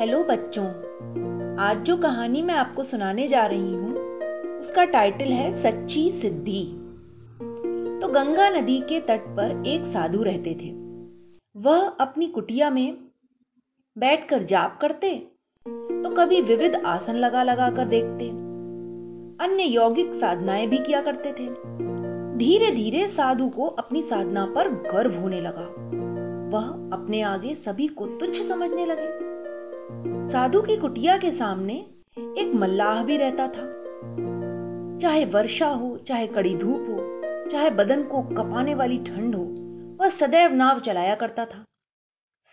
Hello बच्चों, आज जो कहानी मैं आपको सुनाने जा रही हूँ, उसका टाइटल है सच्ची सिद्धि। तो गंगा नदी के तट पर एक साधु रहते थे। वह अपनी कुटिया में बैठकर जाप करते तो कभी विविध आसन लगा लगा कर देखते, अन्य यौगिक साधनाएँ भी किया करते थे। धीरे धीरे साधु को अपनी साधना पर गर्व होने लगा। वह अपने आगे सभी को तुच्छ समझने लगे। साधु की कुटिया के सामने एक मल्लाह भी रहता था। चाहे वर्षा हो, चाहे कड़ी धूप हो, चाहे बदन को कपाने वाली ठंड हो, वह सदैव नाव चलाया करता था।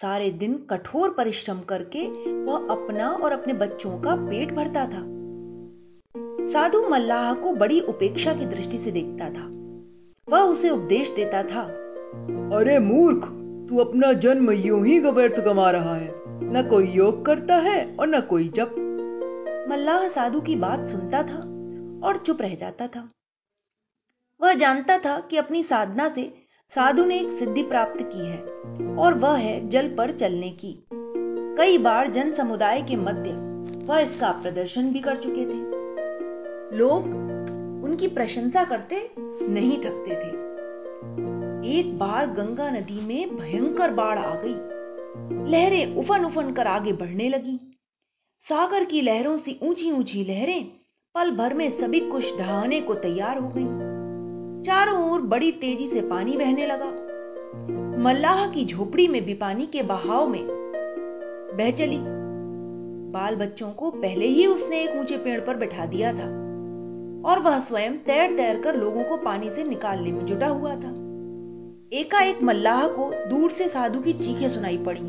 सारे दिन कठोर परिश्रम करके वह अपना और अपने बच्चों का पेट भरता था। साधु मल्लाह को बड़ी उपेक्षा की दृष्टि से देखता था। वह उसे उपदेश देता था, अरे मूर्ख, तू अपना जन्म यूँ ही व्यर्थ गवा रहा है। न कोई योग करता है और न कोई जप। मल्लाह साधु की बात सुनता था और चुप रह जाता था। वह जानता था कि अपनी साधना से साधु ने एक सिद्धि प्राप्त की है और वह है जल पर चलने की। कई बार जन समुदाय के मध्य वह इसका प्रदर्शन भी कर चुके थे। लोग उनकी प्रशंसा करते नहीं थकते थे। एक बार गंगा नदी में भयंकर बाढ़ आ गई। लहरें उफन उफन कर आगे बढ़ने लगी। सागर की लहरों से ऊँची ऊँची लहरें पल भर में सभी कुछ ढहाने को तैयार हो गईं। चारों ओर बड़ी तेज़ी से पानी बहने लगा। मल्लाह की झोपड़ी में भी पानी के बहाव में बह चली। बाल बच्चों को पहले ही उसने एक ऊँचे पेड़ पर बैठा दिया था और वह स्वयं तैर तैर कर लोगों को पानी से निकालने में जुटा हुआ था। एकाएक मल्लाह को दूर से साधु की चीखें सुनाई पड़ी।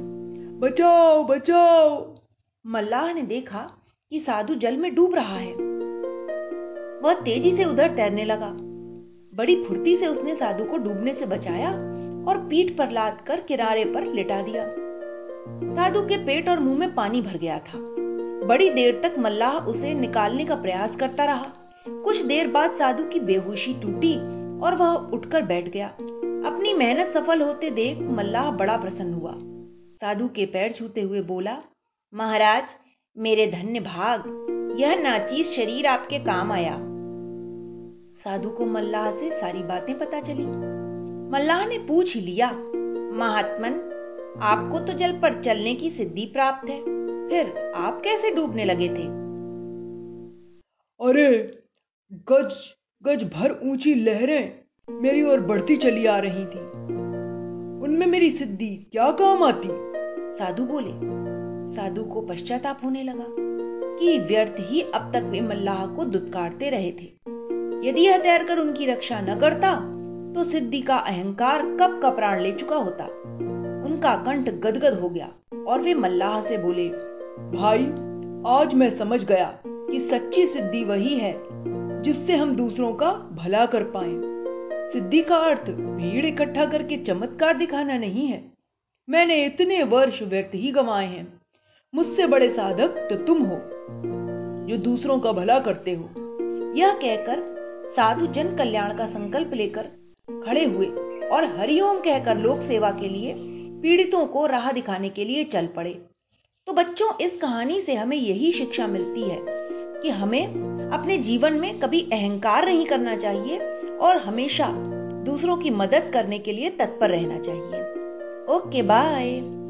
बचाओ बचाओ। मल्लाह ने देखा कि साधु जल में डूब रहा है। वह तेज़ी से उधर तैरने लगा। बड़ी फुर्ती से उसने साधु को डूबने से बचाया और पीठ पर लाद कर किनारे पर लिटा दिया। साधु के पेट और मुँह में पानी भर गया था। बड़ी देर तक मल्लाह उसे निकालने का प्रयास करता रहा। कुछ देर बाद साधु की बेहोशी टूटी और वह उठकर बैठ गया। अपनी मेहनत सफल होते देख मल्लाह बड़ा प्रसन्न हुआ। साधु के पैर छूते हुए बोला, महाराज, मेरे धन्य भाग, यह नाचीज शरीर आपके काम आया साधु को मल्लाह से सारी बातें पता चली। मल्लाह ने पूछ ही लिया, महात्मन, आपको तो जल पर चलने की सिद्धि प्राप्त है, फिर आप कैसे डूबने लगे थे? अरे, गज गज भर ऊँची लहरें मेरी ओर बढ़ती चली आ रही थी। उनमें मेरी सिद्धि क्या काम आती? साधु बोले, साधु को पश्चाताप होने लगा कि व्यर्थ ही अब तक वे मल्लाह को दुत्कारते रहे थे। यदि यह तैरकर उनकी रक्षा न करता तो सिद्धि का अहंकार कब का प्राण ले चुका होता? उनका कंठ गदगद हो गया और वे मल्लाह से बोले, भाई, आज मैं समझ गया कि सच्ची सिद्धि वही है जिससे हम दूसरों का भला कर पाएँ। सिद्धि का अर्थ भीड़ इकट्ठा करके चमत्कार दिखाना नहीं है। मैंने इतने वर्ष व्यर्थ ही गंवाए हैं। मुझसे बड़े साधक तो तुम हो, जो दूसरों का भला करते हो। यह कहकर साधु जन कल्याण का संकल्प लेकर खड़े हुए और हरिओम कहकर लोक सेवा के लिए, पीड़ितों को राह दिखाने के लिए चल पड़े। तो बच्चों, इस कहानी से हमें यही शिक्षा मिलती है कि हमें अपने जीवन में कभी अहंकार नहीं करना चाहिए और हमेशा दूसरों की मदद करने के लिए तत्पर रहना चाहिए। Okay bye.